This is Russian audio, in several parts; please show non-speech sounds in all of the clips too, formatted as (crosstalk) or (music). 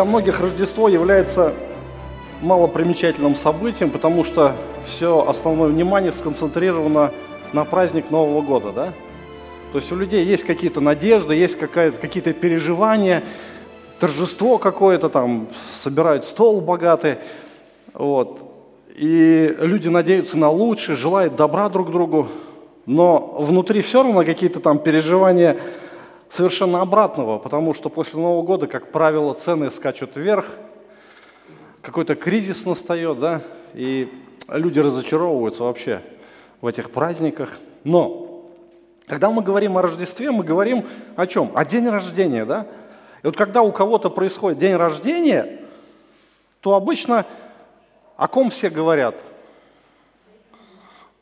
для многих Рождество является малопримечательным событием, потому что все основное внимание сконцентрировано на праздник Нового года, да? То есть у людей есть какие-то надежды, есть какие-то переживания, торжество какое-то там, собирают стол богатый, вот. И люди надеются на лучшее, желают добра друг другу, но внутри все равно какие-то там переживания совершенно обратного, потому что после Нового года, как правило, цены скачут вверх, какой-то кризис настает, да, и люди разочаровываются вообще в этих праздниках. Но когда мы говорим о Рождестве, мы говорим о чем? О день рождения, да? И вот когда у кого-то происходит день рождения, то обычно о ком все говорят?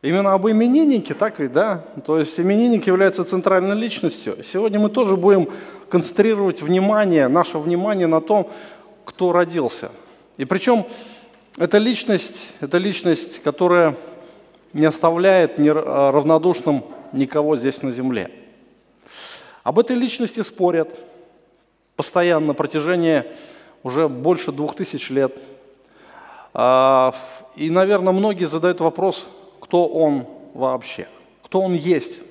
Именно об имениннике, так ведь, да? То есть именинник является центральной личностью. Сегодня мы тоже будем концентрировать внимание, наше внимание на том, кто родился. И причем эта личность, это личность, которая не оставляет равнодушным никого здесь на земле. Об этой личности спорят постоянно на протяжении уже больше двух тысяч лет. А, и, наверное, многие задают вопрос – кто Он вообще, кто Он есть,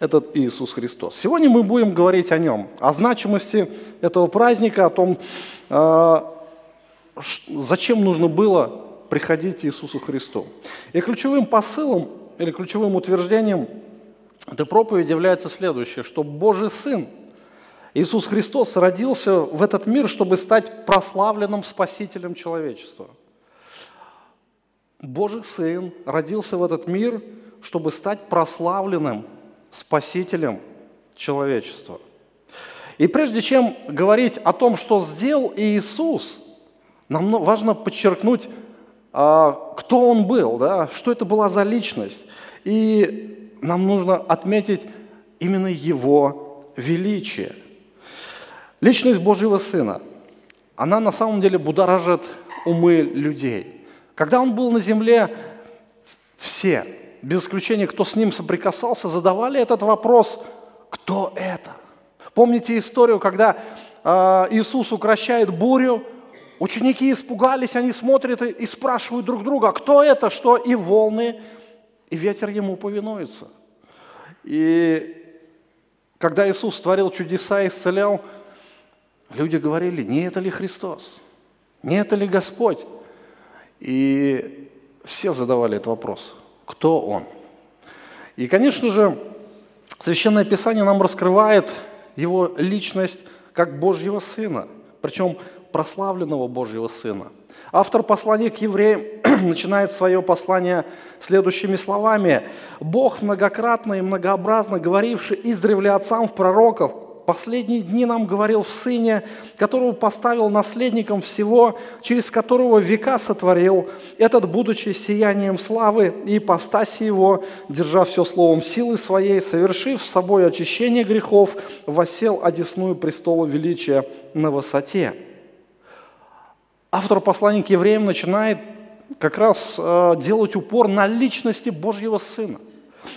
этот Иисус Христос. Сегодня мы будем говорить о Нем, о значимости этого праздника, о том, а, зачем нужно было приходить Иисусу Христу. И ключевым посылом или ключевым утверждением этой проповеди является следующее, что Божий Сын, Иисус Христос, родился в этот мир, чтобы стать прославленным Спасителем человечества – Божий Сын родился в этот мир, чтобы стать прославленным Спасителем человечества. И прежде чем говорить о том, что сделал Иисус, нам важно подчеркнуть, а, кто Он был, да? что это была за личность. И нам нужно отметить именно Его величие. Личность Божьего Сына, она на самом деле будоражит умы людей – когда он был на земле, все, без исключения, кто с ним соприкасался, задавали этот вопрос, кто это? Помните историю, когда э, Иисус укращает бурю, ученики испугались, они смотрят и спрашивают друг друга, кто это, что и волны, и ветер ему повинуются. И когда Иисус творил чудеса и исцелял, люди говорили, не это ли Христос? Не это ли Господь? И все задавали этот вопрос, кто он? И, конечно же, Священное Писание нам раскрывает его личность как Божьего Сына, причем прославленного Божьего Сына. Автор послания к евреям (clears throat) начинает свое послание следующими словами. «Бог многократно и многообразно говоривший издревле отцам в пророков, последние дни нам говорил в Сыне, которого поставил наследником всего, через которого века сотворил, этот, будучи сиянием славы и ипостаси его, держа все словом силы своей, совершив с собой очищение грехов, восел одесную престола величия на высоте». Автор послания к евреям начинает как раз э, делать упор на личности Божьего Сына.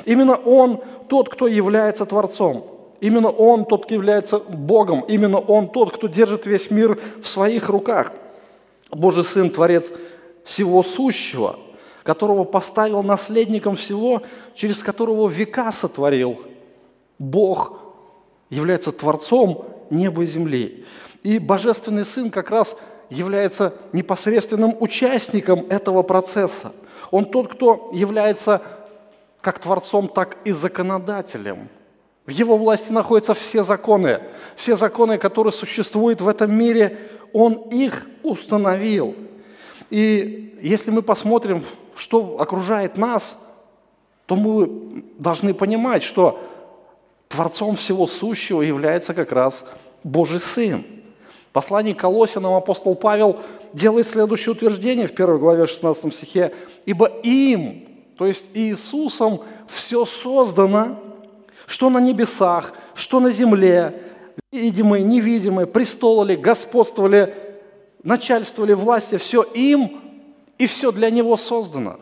Именно Он тот, кто является Творцом – Именно Он тот, кто является Богом. Именно Он тот, кто держит весь мир в своих руках. Божий Сын, Творец всего сущего, которого поставил наследником всего, через которого века сотворил. Бог является Творцом неба и земли. И Божественный Сын как раз является непосредственным участником этого процесса. Он тот, кто является как Творцом, так и законодателем – в его власти находятся все законы. Все законы, которые существуют в этом мире, он их установил. И если мы посмотрим, что окружает нас, то мы должны понимать, что Творцом всего сущего является как раз Божий Сын. Послание Колосинам апостол Павел делает следующее утверждение в 1 главе 16 стихе. «Ибо им, то есть Иисусом, все создано, что на небесах, что на земле, видимые, невидимые, престолы, господствовали, начальствовали власти, все им и все для Него создано.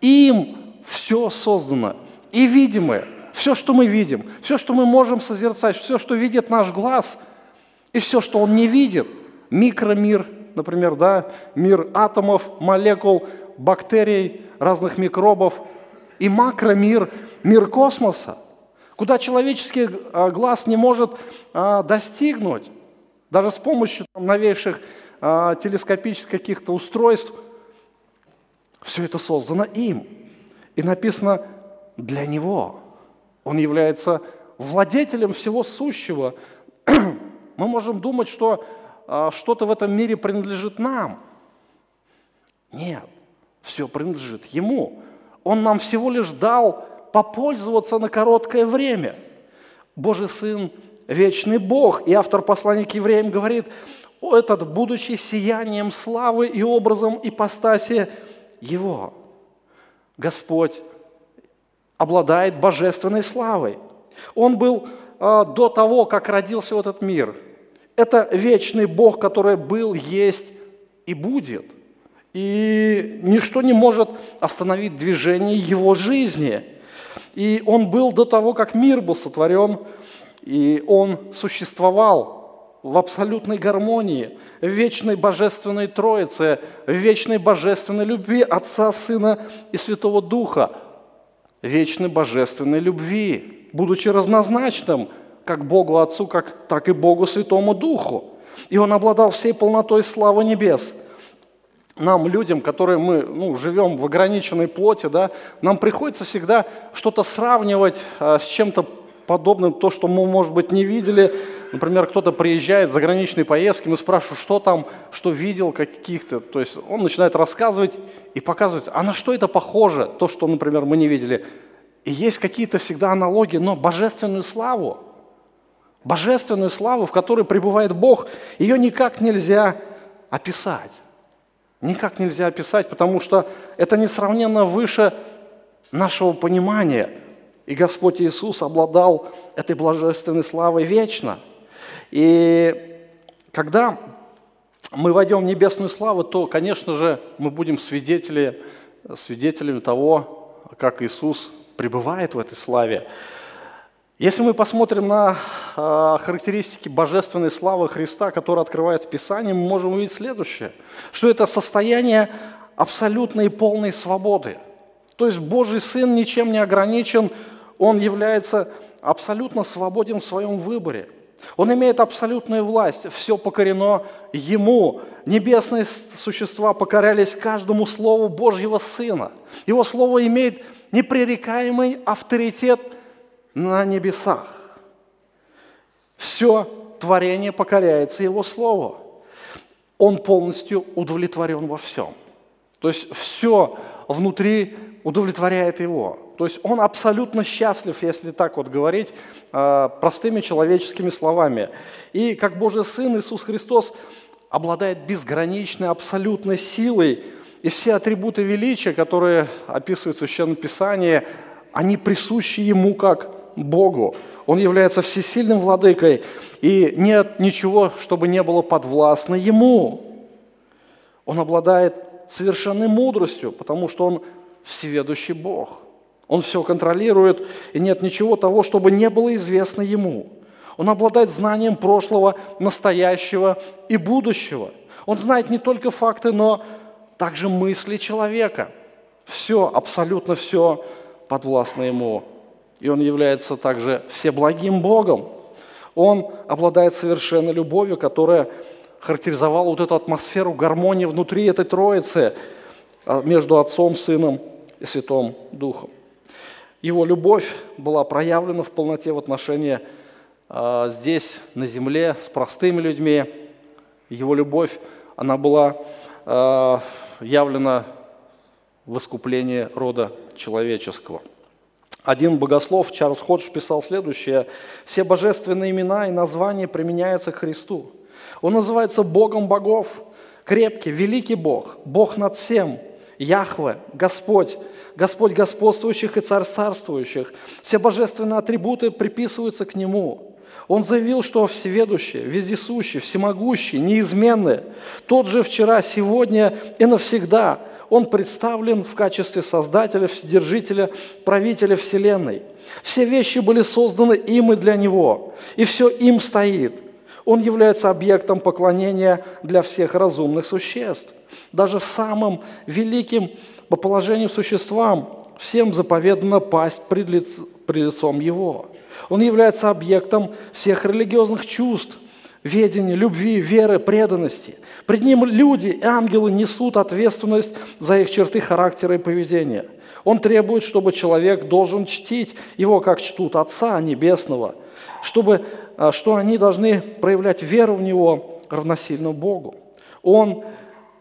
Им все создано. И видимое, все, что мы видим, все, что мы можем созерцать, все, что видит наш глаз, и все, что он не видит, Микромир, например, да, мир атомов, молекул, бактерий, разных микробов. И макромир, мир космоса, куда человеческий а, глаз не может а, достигнуть. Даже с помощью там, новейших а, телескопических каких-то устройств. Все это создано им. И написано для него. Он является владетелем всего сущего. (clears throat) Мы можем думать, что что-то в этом мире принадлежит нам. Нет, все принадлежит Ему. Он нам всего лишь дал попользоваться на короткое время. Божий Сын – вечный Бог. И автор послания к евреям говорит, этот, будучи сиянием славы и образом ипостаси Его. Господь обладает божественной славой. Он был э, до того, как родился в этот мир. Это вечный Бог, который был, есть и будет. И ничто не может остановить движение Его жизни. И Он был до того, как мир был сотворен, и Он существовал в абсолютной гармонии, в вечной божественной Троице, в вечной божественной любви Отца, Сына и Святого Духа – вечной божественной любви, будучи разнозначным как Богу Отцу, как, так и Богу Святому Духу. И Он обладал всей полнотой славы небес. Нам, людям, которые мы ну, живем в ограниченной плоти, да, нам приходится всегда что-то сравнивать а, с чем-то подобным, то, что мы, может быть, не видели. Например, кто-то приезжает в заграничные поездки, мы спрашиваем, что там, что видел каких-то. То есть он начинает рассказывать и показывать, а на что это похоже, то, что, например, мы не видели. И есть какие-то всегда аналогии, но божественную славу, божественную славу, в которой пребывает Бог, ее никак нельзя описать. Никак нельзя описать, потому что это несравненно выше нашего понимания – и Господь Иисус обладал этой божественной славой вечно. И когда мы войдем в небесную славу, то, конечно же, мы будем свидетели, свидетелями того, как Иисус пребывает в этой славе. Если мы посмотрим на э, характеристики божественной славы Христа, которые открывает в Писании, мы можем увидеть следующее, что это состояние абсолютной и полной свободы. То есть Божий Сын ничем не ограничен он является абсолютно свободен в своем выборе. Он имеет абсолютную власть, все покорено Ему. Небесные существа покорялись каждому слову Божьего Сына. Его Слово имеет непререкаемый авторитет на небесах. Все творение покоряется Его Слову. Он полностью удовлетворен во всем. То есть все внутри удовлетворяет Его. То есть он абсолютно счастлив, если так вот говорить а, простыми человеческими словами. И как Божий Сын Иисус Христос обладает безграничной, абсолютной силой, и все атрибуты величия, которые описываются в Священном Писании, они присущи Ему как Богу. Он является всесильным владыкой, и нет ничего, чтобы не было подвластно Ему. Он обладает совершенной мудростью, потому что Он всеведущий Бог – он все контролирует, и нет ничего того, чтобы не было известно ему. Он обладает знанием прошлого, настоящего и будущего. Он знает не только факты, но также мысли человека. Все, абсолютно все подвластно ему. И он является также всеблагим Богом. Он обладает совершенной любовью, которая характеризовала вот эту атмосферу гармонии внутри этой троицы а, между Отцом, Сыном и Святым Духом. Его любовь была проявлена в полноте в отношении э, здесь, на земле, с простыми людьми. Его любовь, она была э, явлена в искуплении рода человеческого. Один богослов, Чарльз Ходж, писал следующее. «Все божественные имена и названия применяются к Христу. Он называется Богом богов, крепкий, великий Бог, Бог над всем, Яхве, Господь, Господь господствующих и царствующих. Все божественные атрибуты приписываются к Нему. Он заявил, что всеведущий, вездесущий, всемогущий, неизменный, тот же вчера, сегодня и навсегда. Он представлен в качестве Создателя, Вседержителя, правителя Вселенной. Все вещи были созданы им и для Него, и все им стоит. Он является объектом поклонения для всех разумных существ. Даже самым великим по положению существам всем заповедано пасть пред, лиц, пред лицом Его. Он является объектом всех религиозных чувств, ведения, любви, веры, преданности. Пред Ним люди и ангелы несут ответственность за их черты характера и поведения. Он требует, чтобы человек должен чтить Его, как чтут Отца Небесного, чтобы, а, что они должны проявлять веру в Него равносильно Богу. Он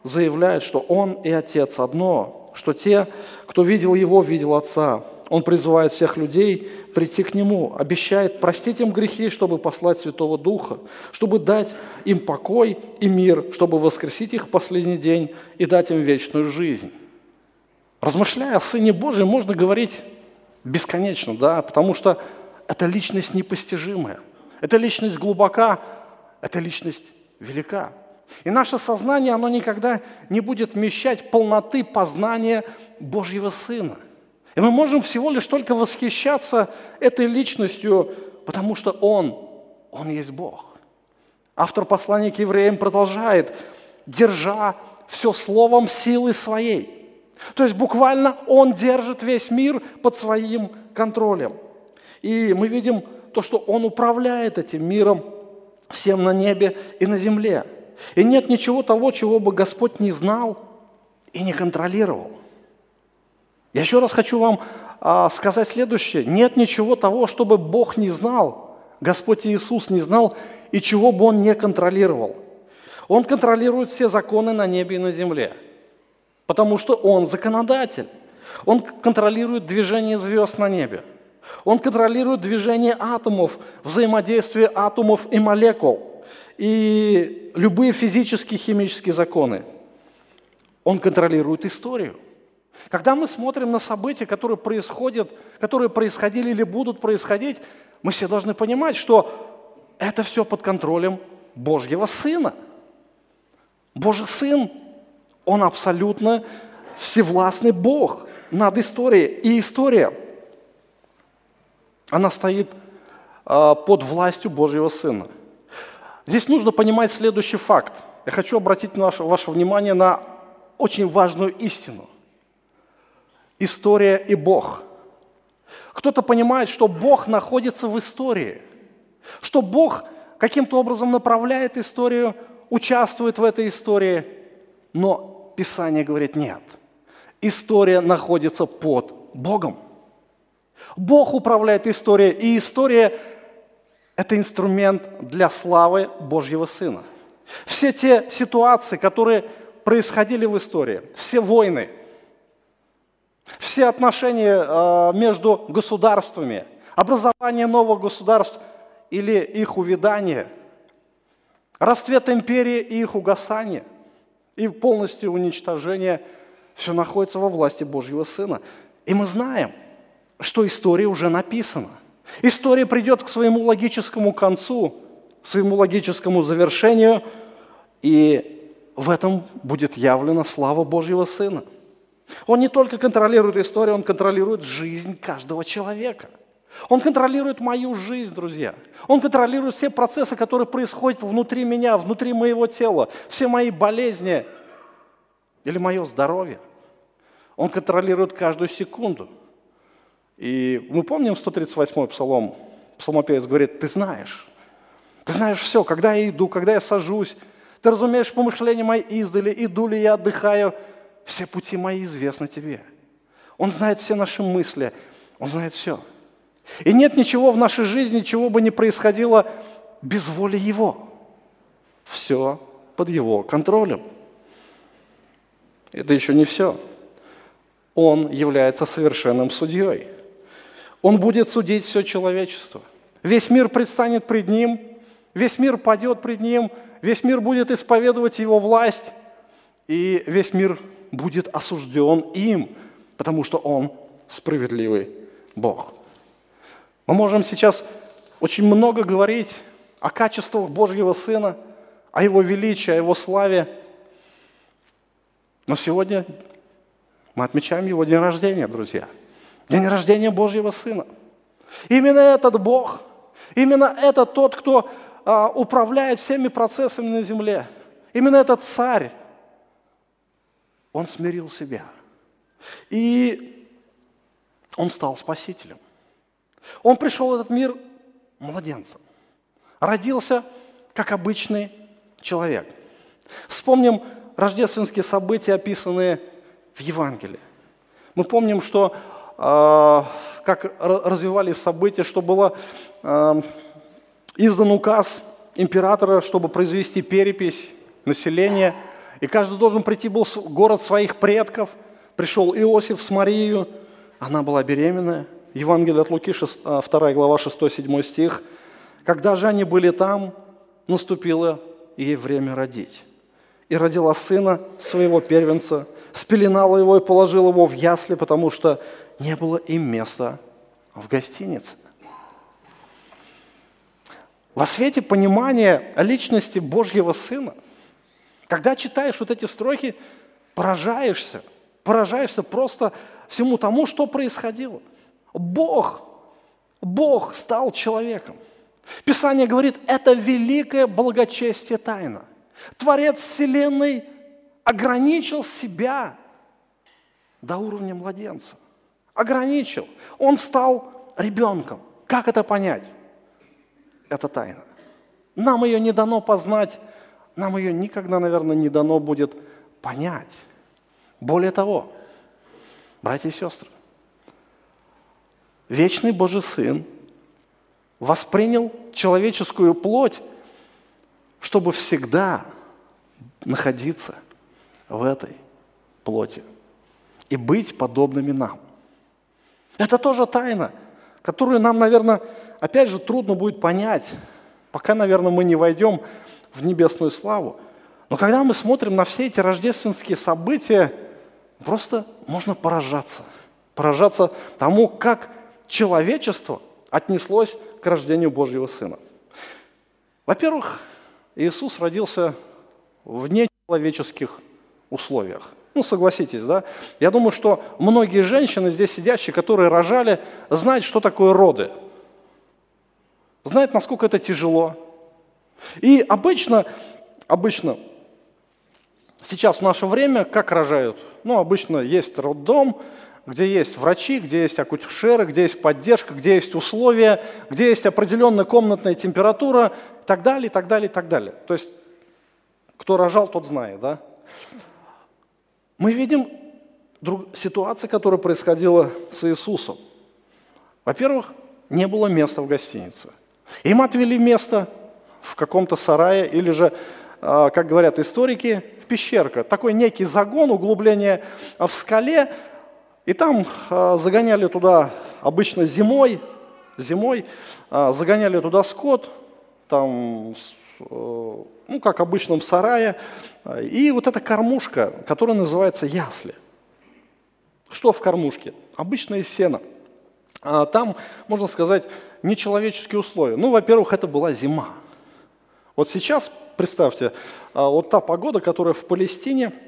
заявляет, что Он и Отец одно, что те, кто видел Его, видел Отца. Он призывает всех людей прийти к Нему, обещает простить им грехи, чтобы послать Святого Духа, чтобы дать им покой и мир, чтобы воскресить их в последний день и дать им вечную жизнь. Размышляя о Сыне Божьем, можно говорить бесконечно, да, потому что это личность непостижимая, это личность глубока, это личность велика. И наше сознание, оно никогда не будет вмещать полноты познания Божьего Сына. И мы можем всего лишь только восхищаться этой личностью, потому что Он, Он есть Бог. Автор послания к евреям продолжает, держа все словом силы своей. То есть буквально Он держит весь мир под своим контролем. И мы видим то, что Он управляет этим миром всем на небе и на земле – и нет ничего того, чего бы Господь не знал и не контролировал. Я еще раз хочу вам а, сказать следующее. Нет ничего того, чтобы Бог не знал, Господь Иисус не знал, и чего бы Он не контролировал. Он контролирует все законы на небе и на земле, потому что Он законодатель. Он контролирует движение звезд на небе. Он контролирует движение атомов, взаимодействие атомов и молекул и любые физические, химические законы. Он контролирует историю. Когда мы смотрим на события, которые происходят, которые происходили или будут происходить, мы все должны понимать, что это все под контролем Божьего Сына. Божий Сын, Он абсолютно всевластный Бог над историей. И история, она стоит а, под властью Божьего Сына. Здесь нужно понимать следующий факт. Я хочу обратить ваше, ваше внимание на очень важную истину. История и Бог. Кто-то понимает, что Бог находится в истории, что Бог каким-то образом направляет историю, участвует в этой истории, но Писание говорит нет. История находится под Богом. Бог управляет историей, и история это инструмент для славы Божьего Сына. Все те ситуации, которые происходили в истории, все войны, все отношения э, между государствами, образование новых государств или их увядание, расцвет империи и их угасание и полностью уничтожение, все находится во власти Божьего Сына. И мы знаем, что история уже написана – История придет к своему логическому концу, своему логическому завершению, и в этом будет явлена слава Божьего Сына. Он не только контролирует историю, он контролирует жизнь каждого человека. Он контролирует мою жизнь, друзья. Он контролирует все процессы, которые происходят внутри меня, внутри моего тела, все мои болезни или мое здоровье. Он контролирует каждую секунду – и мы помним 138-й псалом. Псалмопевец говорит, ты знаешь, ты знаешь все, когда я иду, когда я сажусь, ты разумеешь помышления мои издали, иду ли я, отдыхаю, все пути мои известны тебе. Он знает все наши мысли, он знает все. И нет ничего в нашей жизни, чего бы ни происходило без воли Его. Все под Его контролем. Это еще не все. Он является совершенным судьей – он будет судить все человечество. Весь мир предстанет пред Ним, весь мир падет пред Ним, весь мир будет исповедовать Его власть, и весь мир будет осужден им, потому что Он справедливый Бог. Мы можем сейчас очень много говорить о качествах Божьего Сына, о Его величии, о Его славе, но сегодня мы отмечаем Его день рождения, друзья – День рождения Божьего Сына. Именно этот Бог, именно это тот, кто а, управляет всеми процессами на земле. Именно этот царь, он смирил себя. И он стал спасителем. Он пришел в этот мир младенцем. Родился как обычный человек. Вспомним рождественские события, описанные в Евангелии. Мы помним, что э, как развивались события, что было э, издан указ императора, чтобы произвести перепись населения, и каждый должен прийти был в город своих предков. Пришел Иосиф с Марией, она была беременная. Евангелие от Луки, 2 а, глава, 6-7 стих. Когда же они были там, наступило ей время родить. И родила сына своего первенца, спеленала его и положила его в ясли, потому что не было им места в гостинице. Во свете понимания личности Божьего Сына, когда читаешь вот эти строки, поражаешься, поражаешься просто всему тому, что происходило. Бог, Бог стал человеком. Писание говорит, это великое благочестие тайна. Творец Вселенной ограничил себя до уровня младенца. Ограничил. Он стал ребенком. Как это понять? Это тайна. Нам ее не дано познать, нам ее никогда, наверное, не дано будет понять. Более того, братья и сестры, вечный Божий Сын воспринял человеческую плоть, чтобы всегда находиться в этой плоти и быть подобными нам. Это тоже тайна, которую нам, наверное, опять же трудно будет понять, пока, наверное, мы не войдем в небесную славу. Но когда мы смотрим на все эти рождественские события, просто можно поражаться. Поражаться тому, как человечество отнеслось к рождению Божьего Сына. Во-первых, Иисус родился в нечеловеческих условиях. Ну, согласитесь, да? Я думаю, что многие женщины здесь сидящие, которые рожали, знают, что такое роды. Знают, насколько это тяжело. И обычно, обычно, сейчас в наше время, как рожают? Ну, обычно есть роддом, где есть врачи, где есть акушеры, где есть поддержка, где есть условия, где есть определенная комнатная температура и так далее, и так далее, и так далее. То есть, кто рожал, тот знает, да? Мы видим друг, ситуацию, которая происходила с Иисусом. Во-первых, не было места в гостинице. Им отвели место в каком-то сарае или же, а, как говорят историки, в пещерка. Такой некий загон, углубление в скале, и там а, загоняли туда обычно зимой, зимой а, загоняли туда скот, там, э, ну, как обычном сарае, и вот эта кормушка, которая называется ясли. Что в кормушке? Обычное сено. Там, можно сказать, нечеловеческие условия. Ну, во-первых, это была зима. Вот сейчас, представьте, вот та погода, которая в Палестине –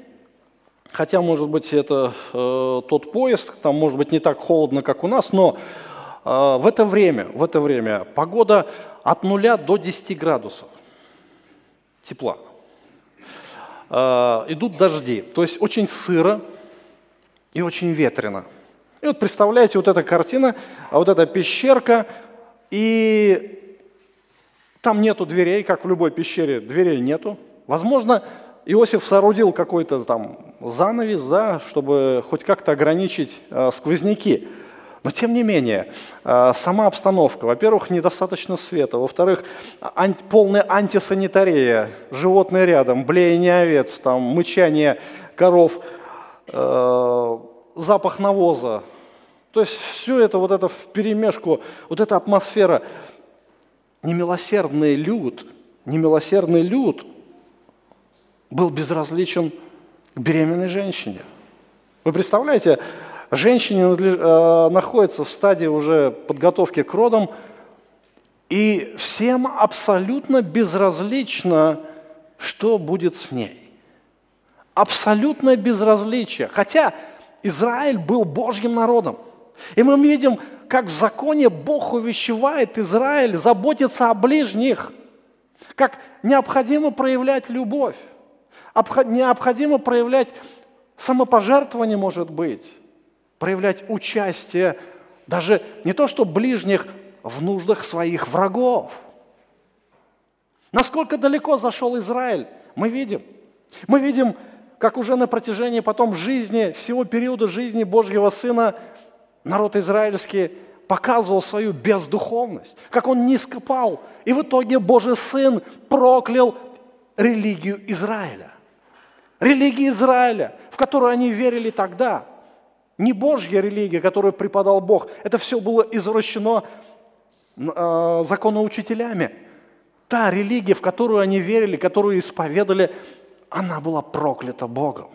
Хотя, может быть, это э, тот поезд, там, может быть, не так холодно, как у нас, но э, в это время, в это время погода от нуля до 10 градусов тепла. Э, идут дожди, то есть очень сыро и очень ветрено. И вот представляете, вот эта картина, а вот эта пещерка, и там нету дверей, как в любой пещере, дверей нету. Возможно, Иосиф соорудил какой-то там занавес, да, чтобы хоть как-то ограничить э, сквозняки. Но тем не менее, э, сама обстановка, во-первых, недостаточно света, во-вторых, анти, полная антисанитария, животные рядом, блеяние овец, там, мычание коров, э, запах навоза. То есть все это, вот это в перемешку, вот эта атмосфера, немилосердный люд, немилосердный люд был безразличен к беременной женщине. Вы представляете, женщина э, находится в стадии уже подготовки к родам, и всем абсолютно безразлично, что будет с ней. Абсолютное безразличие. Хотя Израиль был Божьим народом. И мы видим, как в законе Бог увещевает Израиль заботиться о ближних. как необходимо проявлять любовь, необходимо проявлять самопожертвование, может быть, проявлять участие даже не то что ближних в нуждах своих врагов. Насколько далеко зашел Израиль, мы видим. Мы видим, как уже на протяжении потом жизни, всего периода жизни Божьего Сына, народ израильский показывал свою бездуховность, как он низко пал. И в итоге Божий Сын проклял религию Израиля. Религия Израиля, в которую они верили тогда. Не Божья религия, которую преподал Бог. Это все было извращено э, законоучителями. Та религия, в которую они верили, которую исповедали, она была проклята Богом.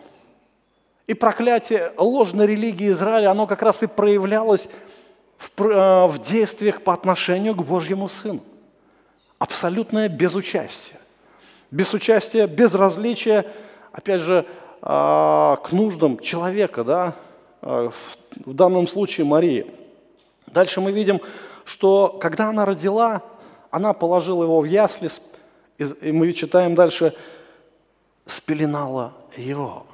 И проклятие ложной религии Израиля, оно как раз и проявлялось в, э, в действиях по отношению к Божьему Сыну. Абсолютное безучастие. Безучастие, безразличие, опять же, э, к нуждам человека, да, э, в данном случае Марии. Дальше мы видим, что когда она родила, она положила его в ясли, и мы читаем дальше, спеленала его.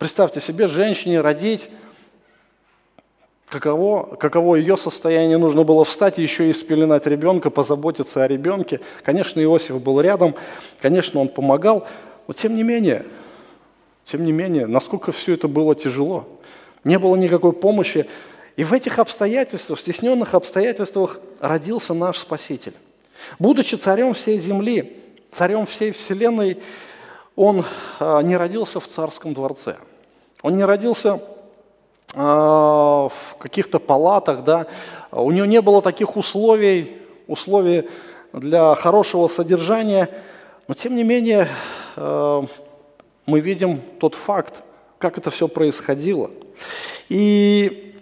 Представьте себе, женщине родить, каково, каково ее состояние, нужно было встать еще и спеленать ребенка, позаботиться о ребенке. Конечно, Иосиф был рядом, конечно, он помогал, но тем не менее, тем не менее, насколько все это было тяжело. Не было никакой помощи. И в этих обстоятельствах, в стесненных обстоятельствах родился наш Спаситель. Будучи царем всей земли, царем всей вселенной, он а, не родился в царском дворце. Он не родился а, в каких-то палатах, да, у него не было таких условий, условий для хорошего содержания, но тем не менее а, мы видим тот факт, как это все происходило. И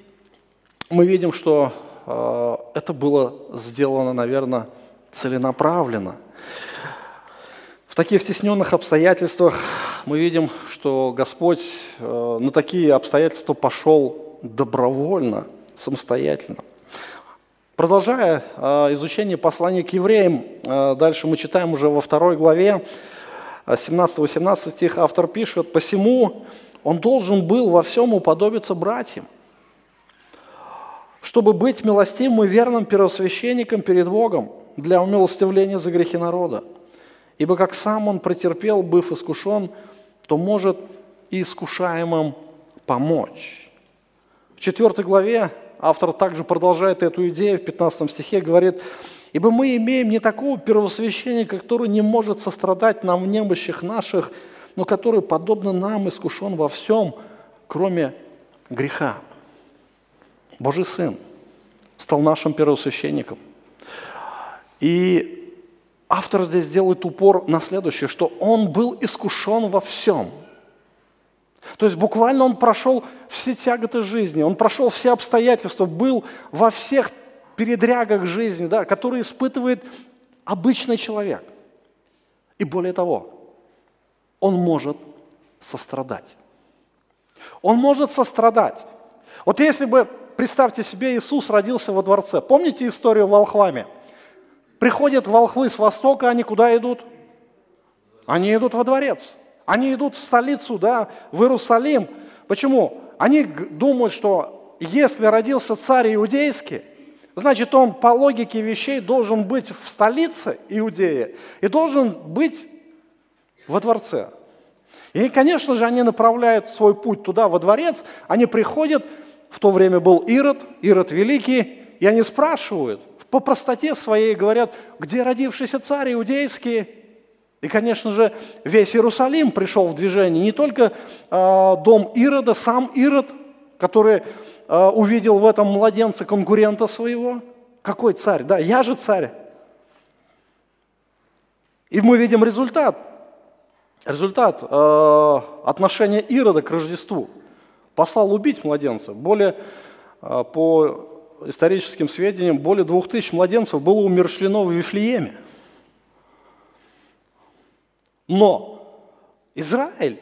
мы видим, что это было сделано, наверное, целенаправленно – таких стесненных обстоятельствах мы видим, что Господь э, на такие обстоятельства пошел добровольно, самостоятельно. Продолжая э, изучение послания к евреям, э, дальше мы читаем уже во второй главе, 17-18 стих, автор пишет, «Посему он должен был во всем уподобиться братьям, чтобы быть милостивым и верным первосвященником перед Богом для умилостивления за грехи народа, Ибо как сам он претерпел, быв искушен, то может и искушаемым помочь. В четвертой главе автор также продолжает эту идею, в 15 стихе говорит, «Ибо мы имеем не такого первосвященника, который не может сострадать нам в немощах наших, но который, подобно нам, искушен во всем, кроме греха». Божий Сын стал нашим первосвященником. И автор здесь делает упор на следующее, что он был искушен во всем. То есть буквально он прошел все тяготы жизни, он прошел все обстоятельства, был во всех передрягах жизни, да, которые испытывает обычный человек. И более того, он может сострадать. Он может сострадать. Вот если бы, представьте себе, Иисус родился во дворце. Помните историю в волхвами – Приходят волхвы с востока, они куда идут? Они идут во дворец. Они идут в столицу, да, в Иерусалим. Почему? Они думают, что если родился царь иудейский, значит, он по логике вещей должен быть в столице Иудеи и должен быть во дворце. И, конечно же, они направляют свой путь туда, во дворец, они приходят, в то время был Ирод, Ирод Великий, и они спрашивают, по простоте своей говорят, где родившийся царь иудейский. И, конечно же, весь Иерусалим пришел в движение. Не только э, дом Ирода, сам Ирод, который э, увидел в этом младенце конкурента своего. Какой царь? Да, я же царь. И мы видим результат. Результат э, отношения Ирода к Рождеству. Послал убить младенца. Более по историческим сведениям, более двух тысяч младенцев было умершлено в Вифлееме. Но Израиль,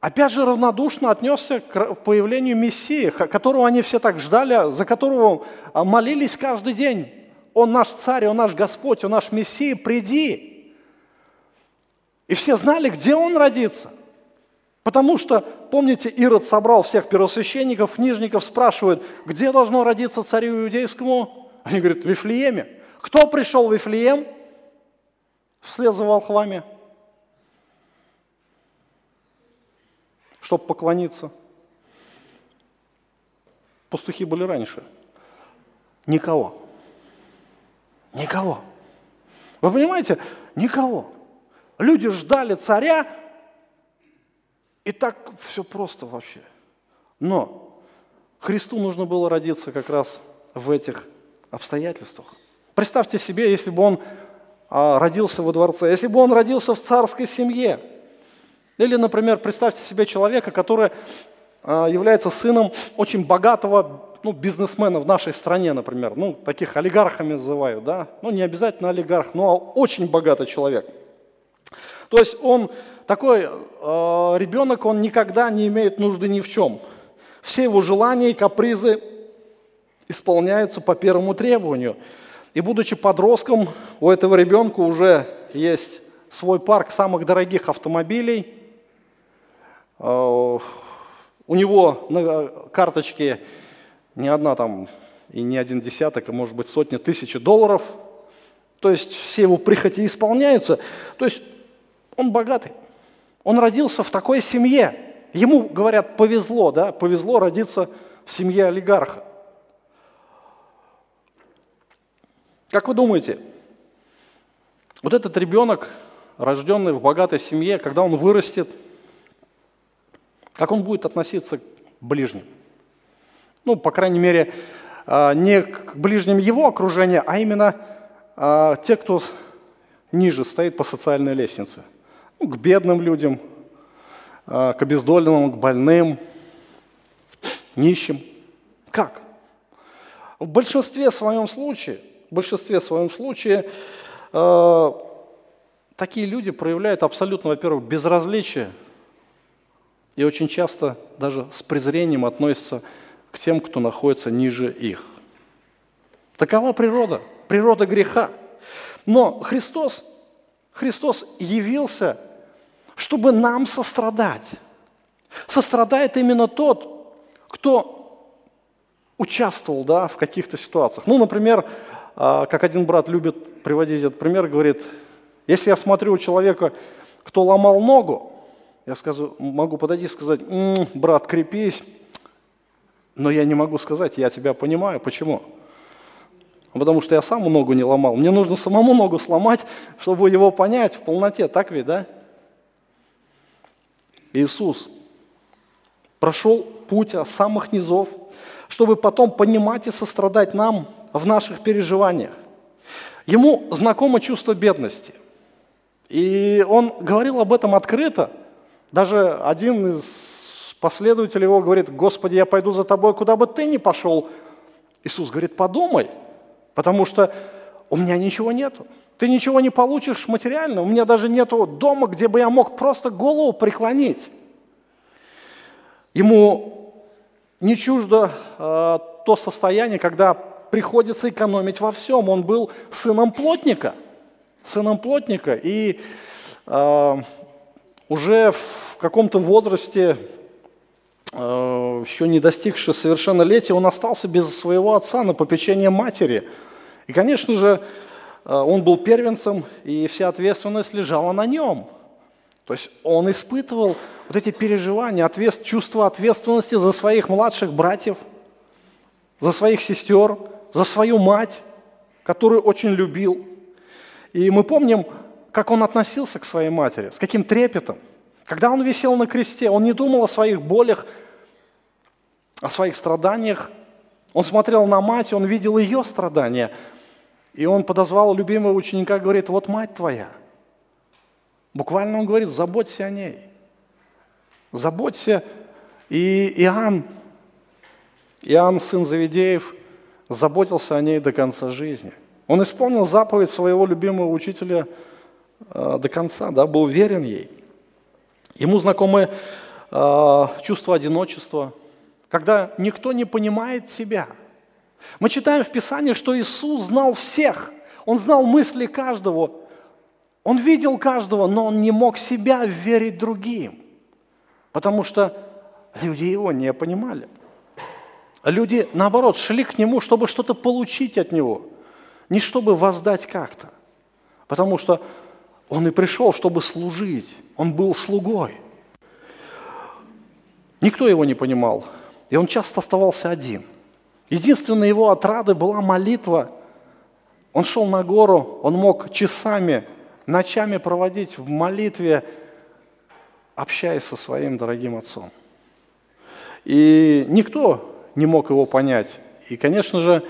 опять же, равнодушно отнесся к появлению Мессии, которого они все так ждали, за которого молились каждый день. Он наш царь, Он наш Господь, Он наш Мессия, приди. И все знали, где Он родится. Потому что, помните, Ирод собрал всех первосвященников, книжников, спрашивают, где должно родиться царю иудейскому? Они говорят, в Вифлееме. Кто пришел в Вифлеем вслед за волхвами? Чтобы поклониться. Пастухи были раньше. Никого. Никого. Вы понимаете? Никого. Люди ждали царя, и так все просто вообще. Но Христу нужно было родиться как раз в этих обстоятельствах. Представьте себе, если бы он а, родился во дворце, если бы он родился в царской семье. Или, например, представьте себе человека, который а, является сыном очень богатого ну, бизнесмена в нашей стране, например. Ну, таких олигархами называют, да. Ну, не обязательно олигарх, но очень богатый человек. То есть он такой э, ребенок, он никогда не имеет нужды ни в чем. Все его желания и капризы исполняются по первому требованию. И будучи подростком, у этого ребенка уже есть свой парк самых дорогих автомобилей. Э, у него на карточке не одна там и не один десяток, а может быть сотни тысяч долларов. То есть все его прихоти исполняются. То есть он богатый. Он родился в такой семье. Ему, говорят, повезло, да, повезло родиться в семье олигарха. Как вы думаете, вот этот ребенок, рожденный в богатой семье, когда он вырастет, как он будет относиться к ближним? Ну, по крайней мере, а, не к ближним его окружения, а именно а, те, кто ниже стоит по социальной лестнице – ну, к бедным людям, а, к обездоленным, к больным, нищим. Как? В большинстве своем случае, в большинстве своем случае э, такие люди проявляют абсолютно, во-первых, безразличие и очень часто даже с презрением относятся к тем, кто находится ниже их. Такова природа, природа греха. Но Христос, Христос явился чтобы нам сострадать. Сострадает именно тот, кто участвовал да, в каких-то ситуациях. Ну, например, а, как один брат любит приводить этот пример, говорит, если я смотрю у человека, кто ломал ногу, я скажу, могу подойти и сказать, м-м, брат, крепись, но я не могу сказать, я тебя понимаю. Почему? Потому что я сам ногу не ломал. Мне нужно самому ногу сломать, чтобы его понять в полноте. Так ведь, да? Иисус прошел путь от самых низов, чтобы потом понимать и сострадать нам в наших переживаниях. Ему знакомо чувство бедности. И он говорил об этом открыто. Даже один из последователей его говорит, «Господи, я пойду за тобой, куда бы ты ни пошел». Иисус говорит, подумай, потому что у меня ничего нету. Ты ничего не получишь материально. У меня даже нету дома, где бы я мог просто голову преклонить. Ему не чуждо э, то состояние, когда приходится экономить во всем. Он был сыном плотника, сыном плотника, и э, уже в каком-то возрасте, э, еще не достигший совершеннолетия, он остался без своего отца на попечение матери. И, конечно же, Э, он был первенцем, и вся ответственность лежала на нем. То есть он испытывал вот эти переживания, ответ, чувство ответственности за своих младших братьев, за своих сестер, за свою мать, которую очень любил. И мы помним, как он относился к своей матери, с каким трепетом. Когда он висел на кресте, он не думал о своих болях, о своих страданиях. Он смотрел на мать, он видел ее страдания – и он подозвал любимого ученика, говорит, вот мать твоя. Буквально он говорит, заботься о ней. Заботься. И Иоанн, Иоанн, сын Завидеев, заботился о ней до конца жизни. Он исполнил заповедь своего любимого учителя э, до конца, да, был верен ей. Ему знакомы э, чувство одиночества, когда никто не понимает себя – Мы читаем в Писании, что Иисус знал всех. Он знал мысли каждого. Он видел каждого, но он не мог себя верить другим, потому что люди его не понимали. Люди, наоборот, шли к нему, чтобы что-то получить от него, не чтобы воздать как-то, потому что он и пришел, чтобы служить, он был слугой. Никто его не понимал, и он часто оставался один. Единственной его отрады была молитва. Он шел на гору, он мог часами ночами проводить в молитве, общаясь со своим дорогим отцом. И никто не мог его понять. И, конечно же,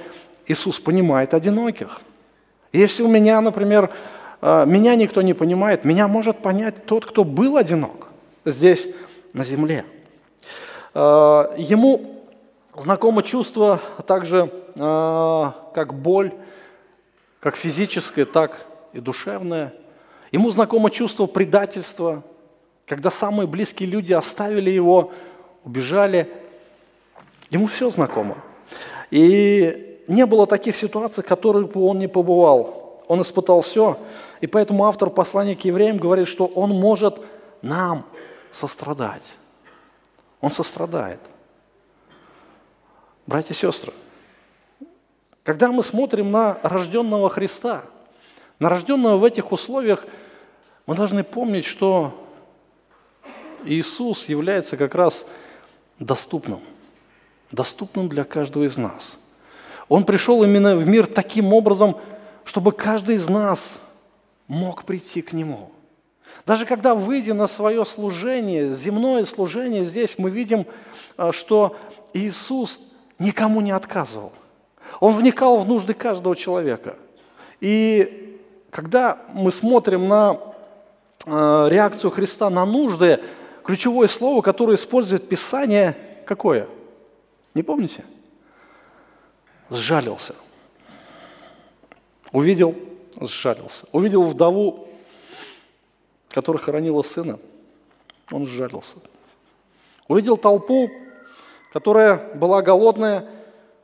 Иисус понимает одиноких. Если у меня, например, э, меня никто не понимает, меня может понять тот, кто был одинок здесь, на земле. Э, ему знакомо чувство также, э, как боль, как физическое, так и душевное – Ему знакомо чувство предательства, когда самые близкие люди оставили его, убежали. Ему все знакомо. И не было таких ситуаций, в которых бы он не побывал. Он испытал все. И поэтому автор послания к евреям говорит, что он может нам сострадать. Он сострадает. Братья и сестры, когда мы смотрим на рожденного Христа – на рожденного в этих условиях мы должны помнить, что Иисус является как раз доступным, доступным для каждого из нас. Он пришел именно в мир таким образом, чтобы каждый из нас мог прийти к Нему. Даже когда, выйдя на свое служение, земное служение, здесь мы видим, а, что Иисус никому не отказывал. Он вникал в нужды каждого человека. И когда мы смотрим на э, реакцию Христа на нужды, ключевое слово, которое использует Писание, какое? Не помните? Сжалился. Увидел, сжалился. Увидел вдову, которая хоронила сына, он сжалился. Увидел толпу, которая была голодная,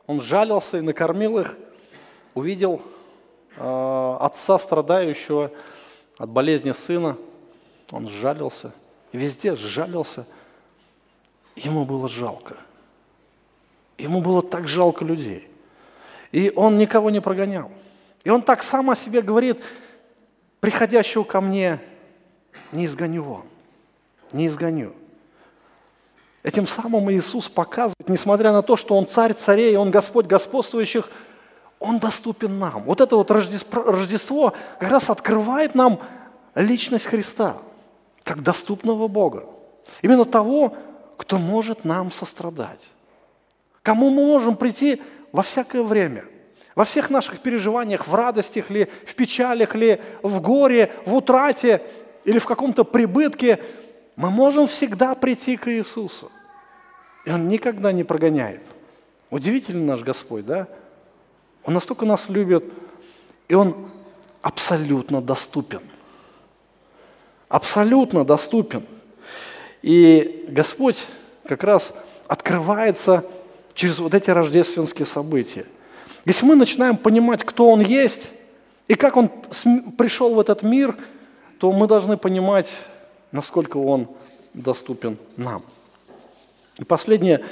он сжалился и накормил их. Увидел Э, отца, страдающего от болезни сына, он сжалился, везде сжалился. Ему было жалко. Ему было так жалко людей. И он никого не прогонял. И он так сам о себе говорит, приходящего ко мне не изгоню вон, не изгоню. Этим самым Иисус показывает, несмотря на то, что Он царь царей, Он Господь господствующих – он доступен нам. Вот это вот Рождество как раз открывает нам личность Христа, как доступного Бога. Именно того, кто может нам сострадать. Кому мы можем прийти во всякое время, во всех наших переживаниях, в радостях ли, в печалях ли, в горе, в утрате или в каком-то прибытке, мы можем всегда прийти к Иисусу. И Он никогда не прогоняет. Удивительный наш Господь, да? Он настолько нас любит, и Он абсолютно доступен. Абсолютно доступен. И Господь как раз открывается через вот эти рождественские события. Если мы начинаем понимать, кто Он есть и как Он пришел в этот мир, то мы должны понимать, насколько Он доступен нам. И последнее,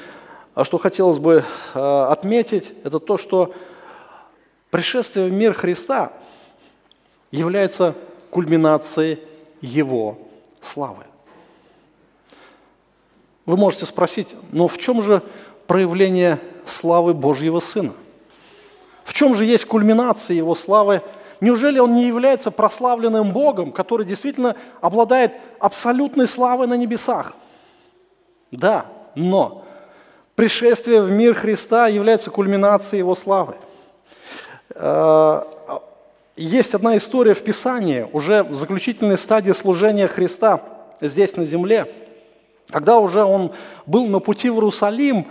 что хотелось бы э, отметить, это то, что Пришествие в мир Христа является кульминацией Его славы. Вы можете спросить, но в чем же проявление славы Божьего Сына? В чем же есть кульминация Его славы? Неужели Он не является прославленным Богом, который действительно обладает абсолютной славой на небесах? Да, но пришествие в мир Христа является кульминацией Его славы – Э, есть одна история в Писании, уже в заключительной стадии служения Христа здесь на земле, когда уже он был на пути в Иерусалим,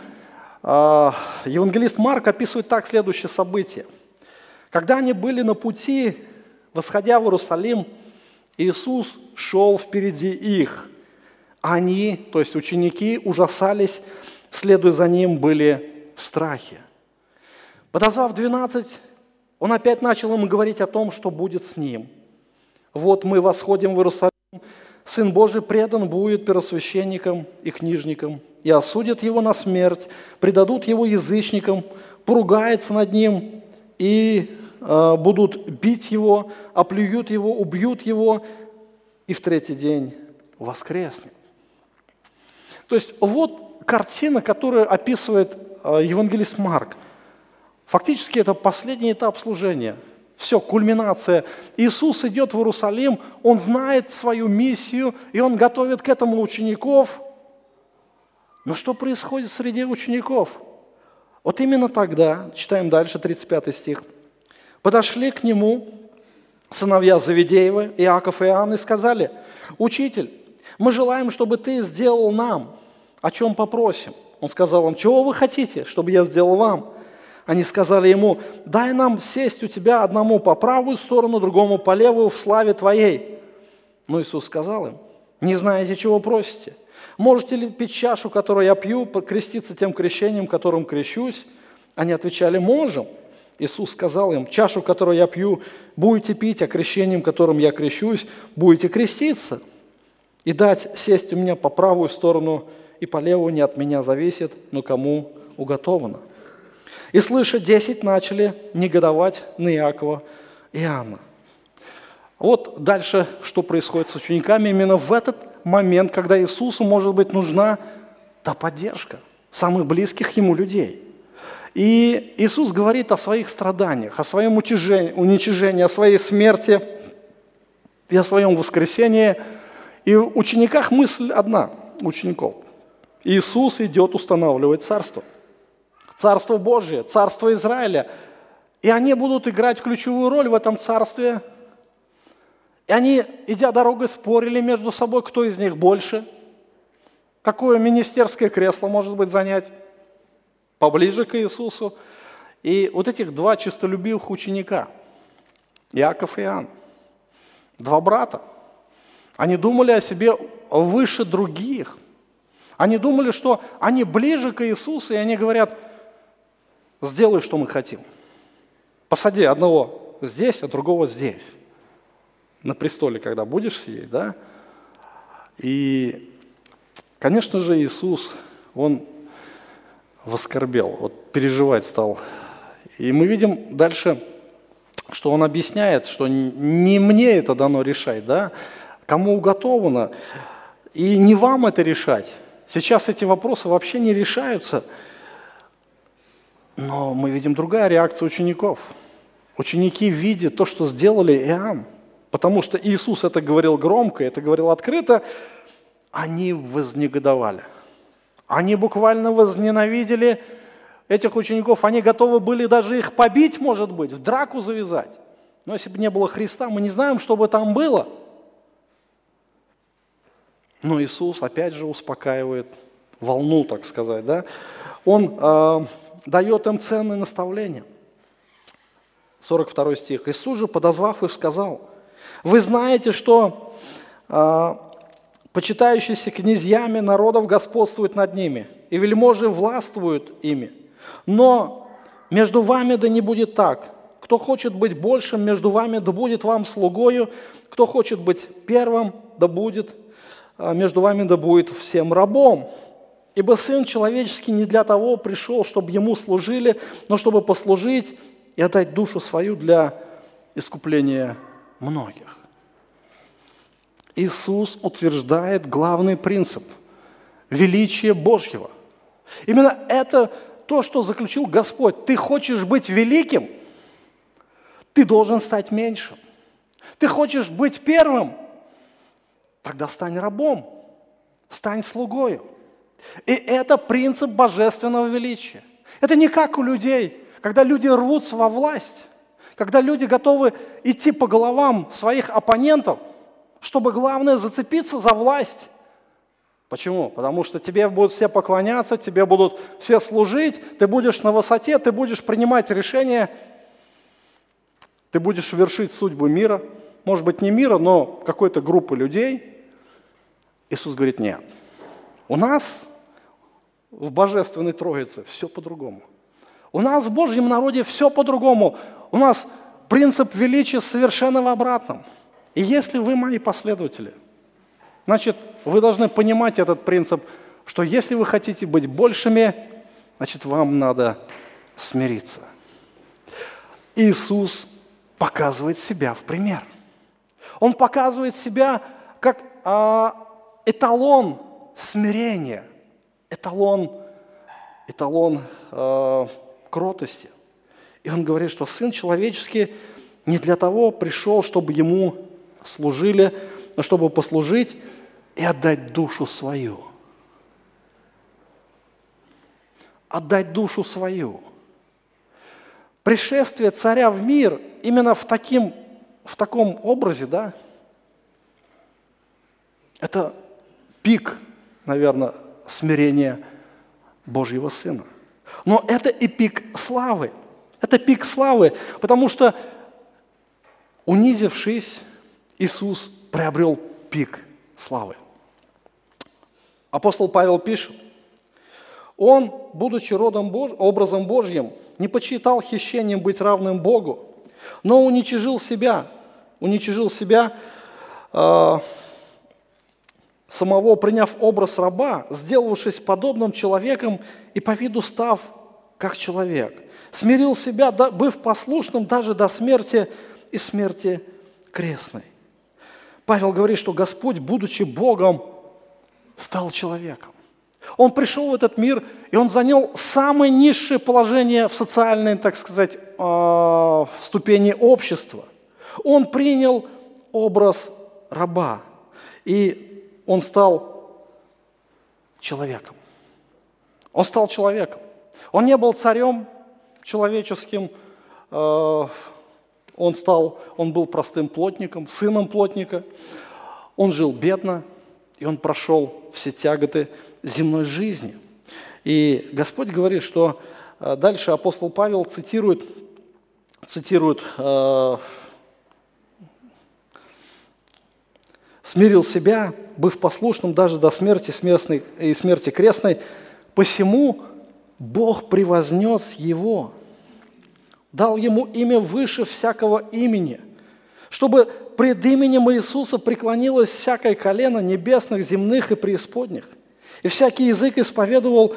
э, евангелист Марк описывает так следующее событие. Когда они были на пути, восходя в Иерусалим, Иисус шел впереди их. Они, то есть ученики, ужасались, следуя за ним, были в страхе. Подозвав 12, он опять начал им говорить о том, что будет с ним. Вот мы восходим в Иерусалим, Сын Божий предан будет первосвященникам и книжникам, и осудят его на смерть, предадут его язычникам, поругаются над ним и э, будут бить его, оплюют его, убьют его, и в третий день воскреснет. То есть вот картина, которую описывает э, евангелист Марк. Фактически это последний этап служения. Все, кульминация. Иисус идет в Иерусалим, Он знает свою миссию, и Он готовит к этому учеников. Но что происходит среди учеников? Вот именно тогда, читаем дальше, 35 стих, подошли к Нему сыновья Завидеева, Иаков и Иоанн, и сказали, «Учитель, мы желаем, чтобы Ты сделал нам, о чем попросим». Он сказал им, «Чего вы хотите, чтобы я сделал вам?» Они сказали ему, «Дай нам сесть у Тебя одному по правую сторону, другому по левую в славе Твоей». Но Иисус сказал им, «Не знаете, чего просите? Можете ли пить чашу, которую я пью, креститься тем крещением, которым крещусь?» Они отвечали, «Можем». Иисус сказал им, чашу, которую я пью, будете пить, а крещением, которым я крещусь, будете креститься. И дать сесть у меня по правую сторону и по левую не от меня зависит, но кому уготовано. И слыша, десять начали негодовать на Иакова и Иоанна. Вот дальше, что происходит с учениками именно в этот момент, когда Иисусу, может быть, нужна та поддержка самых близких ему людей – и Иисус говорит о своих страданиях, о своем уничижении, о своей смерти и о своем воскресении. И в учениках мысль одна, учеников. Иисус идет устанавливать царство. Царство Божие, царство Израиля. И они будут играть ключевую роль в этом царстве. И они, идя дорогой, спорили между собой, кто из них больше, какое министерское кресло может быть занять поближе к Иисусу. И вот этих два честолюбивых ученика, Иаков и Иоанн, два брата, они думали о себе выше других. Они думали, что они ближе к Иисусу, и они говорят, сделай, что мы хотим. Посади одного здесь, а другого здесь. На престоле, когда будешь сидеть, да? И, конечно же, Иисус, Он воскорбел, вот переживать стал. И мы видим дальше, что он объясняет, что не мне это дано решать, да, кому уготовано, и не вам это решать. Сейчас эти вопросы вообще не решаются, но мы видим другая реакция учеников. Ученики видят то, что сделали Иоанн, потому что Иисус это говорил громко, это говорил открыто, они вознегодовали – они буквально возненавидели этих учеников. Они готовы были даже их побить, может быть, в драку завязать. Но если бы не было Христа, мы не знаем, что бы там было. Но Иисус опять же успокаивает волну, так сказать. Да? Он э, дает им ценные наставления. 42 стих. Иисус же, подозвав их, сказал, «Вы знаете, что э, почитающиеся князьями народов господствуют над ними, и вельможи властвуют ими. Но между вами да не будет так. Кто хочет быть большим между вами, да будет вам слугою. Кто хочет быть первым, да будет а, между вами, да будет всем рабом. Ибо Сын Человеческий не для того пришел, чтобы Ему служили, но чтобы послужить и отдать душу свою для искупления многих. Иисус утверждает главный принцип – величие Божьего. Именно это то, что заключил Господь. Ты хочешь быть великим, ты должен стать меньшим. Ты хочешь быть первым, тогда стань рабом, стань слугою. И это принцип божественного величия. Это не как у людей, когда люди рвутся во власть, когда люди готовы идти по головам своих оппонентов – чтобы главное зацепиться за власть. Почему? Потому что тебе будут все поклоняться, тебе будут все служить, ты будешь на высоте, ты будешь принимать решения, ты будешь вершить судьбу мира, может быть не мира, но какой-то группы людей. Иисус говорит, нет, у нас в Божественной Троице все по-другому. У нас в Божьем народе все по-другому. У нас принцип величия совершенно в обратном. И если вы мои последователи, значит, вы должны понимать этот принцип, что если вы хотите быть большими, значит, вам надо смириться. Иисус показывает себя в пример. Он показывает себя как а, эталон смирения, эталон, эталон а, кротости. И он говорит, что Сын Человеческий не для того пришел, чтобы Ему служили, но чтобы послужить и отдать душу свою. Отдать душу свою. Пришествие царя в мир именно в, таким, в таком образе, да, это пик, наверное, смирения Божьего Сына. Но это и пик славы. Это пик славы, потому что, унизившись, Иисус приобрел пик славы. Апостол Павел пишет, он, будучи родом Бож... образом Божьим, не почитал хищением быть равным Богу, но уничижил себя, уничижил себя, э, самого приняв образ раба, сделавшись подобным человеком и по виду став как человек. Смирил себя, быв послушным даже до смерти и смерти крестной. Павел говорит, что Господь, будучи Богом, стал человеком. Он пришел в этот мир, и он занял самое низшее положение в социальной, так сказать, а, ступени общества. Он принял образ раба, и он стал человеком. Он стал человеком. Он не был царем человеческим, а, он, стал, он был простым плотником, сыном плотника. Он жил бедно, и он прошел все тяготы земной жизни. И Господь говорит, что э, дальше апостол Павел цитирует, цитирует э, «смирил себя, быв послушным даже до смерти смертной, и смерти крестной, посему Бог превознес его, дал ему имя выше всякого имени, чтобы пред именем Иисуса преклонилось всякое колено небесных, земных и преисподних, и всякий язык исповедовал,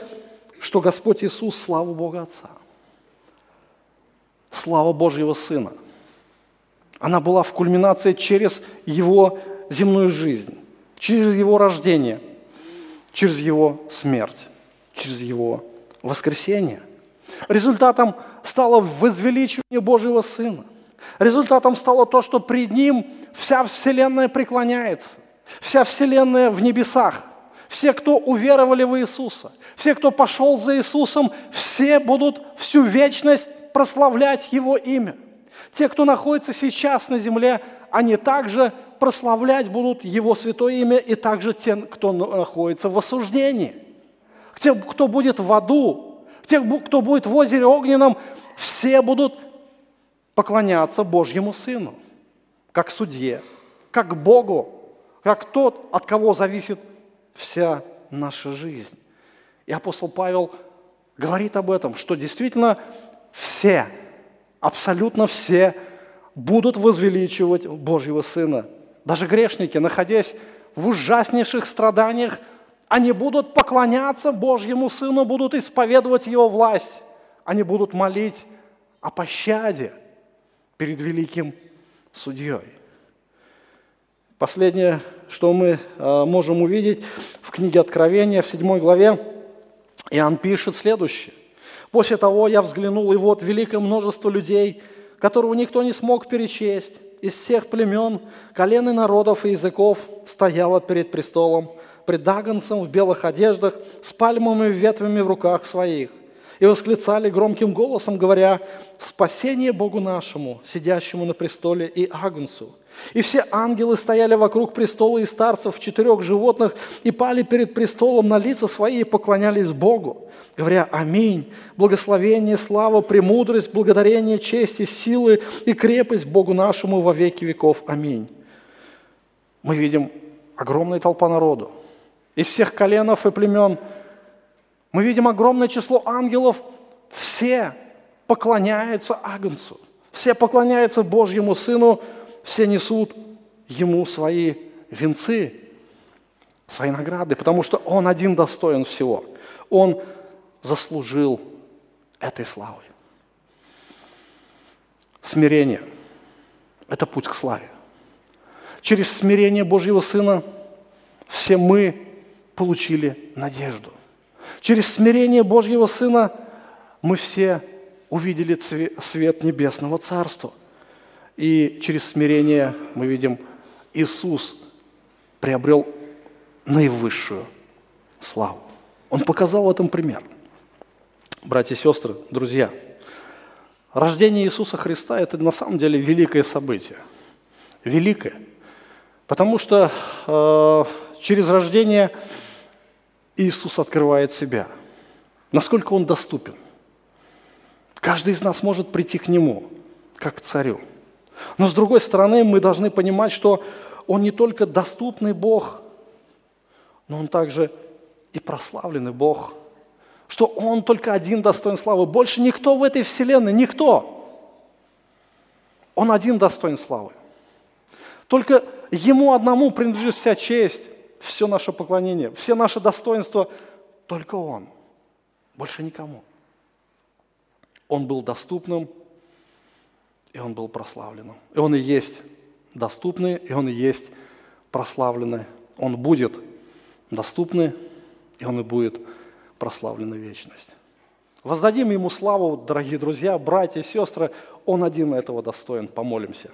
что Господь Иисус – слава Бога Отца, слава Божьего Сына. Она была в кульминации через Его земную жизнь, через Его рождение, через Его смерть, через Его воскресение. Результатом стало возвеличивание Божьего Сына. Результатом стало то, что пред Ним вся Вселенная преклоняется. Вся Вселенная в небесах. Все, кто уверовали в Иисуса, все, кто пошел за Иисусом, все будут всю вечность прославлять Его имя. Те, кто находится сейчас на земле, они также прославлять будут Его святое имя, и также те, кто находится в осуждении. Те, кто будет в аду, те, кто будет в озере огненном, все будут поклоняться Божьему Сыну, как судье, как Богу, как тот, от кого зависит вся наша жизнь. И апостол Павел говорит об этом, что действительно все, абсолютно все будут возвеличивать Божьего Сына. Даже грешники, находясь в ужаснейших страданиях, они будут поклоняться Божьему Сыну, будут исповедовать Его власть. Они будут молить о пощаде – перед великим судьей. Последнее, что мы э, можем увидеть в книге Откровения, в 7 главе, Иоанн пишет следующее. «После того я взглянул, и вот великое множество людей, которого никто не смог перечесть, из всех племен, колен и народов и языков, стояло перед престолом, пред Агнцем в белых одеждах, с пальмовыми ветвями в руках своих – и восклицали громким голосом, говоря, «Спасение Богу нашему, сидящему на престоле и Агнцу». И все ангелы стояли вокруг престола и старцев, четырех животных, и пали перед престолом на лица свои и поклонялись Богу, говоря «Аминь». Благословение, слава, премудрость, благодарение, честь и силы и крепость Богу нашему во веки веков. Аминь. Мы видим огромная толпа народу из всех коленов и племен – мы видим огромное число ангелов, все поклоняются Агнцу, все поклоняются Божьему Сыну, все несут Ему свои венцы, свои награды, потому что Он один достоин всего. Он заслужил этой славы. Смирение – это путь к славе. Через смирение Божьего Сына все мы получили надежду. Через смирение Божьего Сына мы все увидели свет небесного Царства. И через смирение мы видим, Иисус приобрел наивысшую славу. Он показал в этом пример. Братья и сестры, друзья, рождение Иисуса Христа – это на самом деле великое событие. Великое – Потому что э, через рождение Иисус открывает себя. Насколько Он доступен. Каждый из нас может прийти к Нему, как к царю. Но с другой стороны, мы должны понимать, что Он не только доступный Бог, но Он также и прославленный Бог. Что Он только один достоин славы. Больше никто в этой вселенной, никто. Он один достоин славы. Только Ему одному принадлежит вся честь, все наше поклонение, все наши достоинства. Только Он, больше никому. Он был доступным, и Он был прославленным. И Он и есть доступный, и Он и есть прославленный. Он будет доступный, и Он и будет прославленный вечность. Воздадим Ему славу, дорогие друзья, братья и сестры. Он один этого достоин. Помолимся.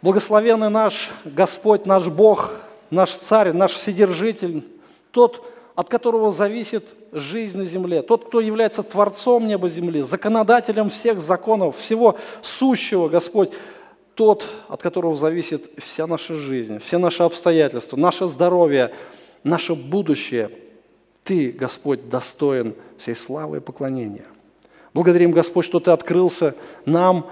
Благословенный наш Господь, наш Бог, наш Царь, наш Вседержитель, тот, от которого зависит жизнь на земле, тот, кто является Творцом неба земли, законодателем всех законов, всего сущего, Господь, тот, от которого зависит вся наша жизнь, все наши обстоятельства, наше здоровье, наше будущее. Ты, Господь, достоин всей славы и поклонения. Благодарим, Господь, что Ты открылся нам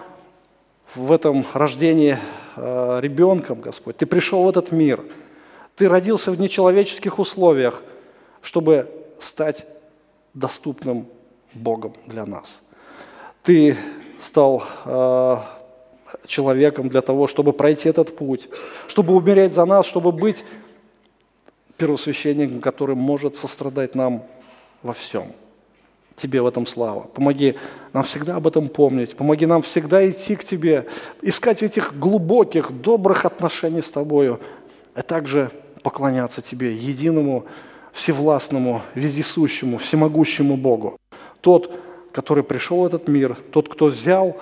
в этом рождении э, ребенком, Господь. Ты пришел в этот мир. Ты родился в нечеловеческих условиях, чтобы стать доступным Богом для нас. Ты стал э, человеком для того, чтобы пройти этот путь, чтобы умереть за нас, чтобы быть первосвященником, который может сострадать нам во всем – Тебе в этом слава. Помоги нам всегда об этом помнить. Помоги нам всегда идти к Тебе, искать этих глубоких, добрых отношений с Тобою, а также поклоняться Тебе, единому, всевластному, вездесущему, всемогущему Богу. Тот, который пришел в этот мир, тот, кто взял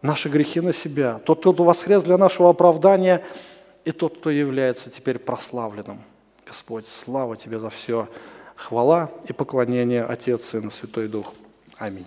наши грехи на себя, тот, кто воскрес для нашего оправдания, и тот, кто является теперь прославленным. Господь, слава Тебе за все. Хвала и поклонение Отец, Сын и Святой Дух. Аминь.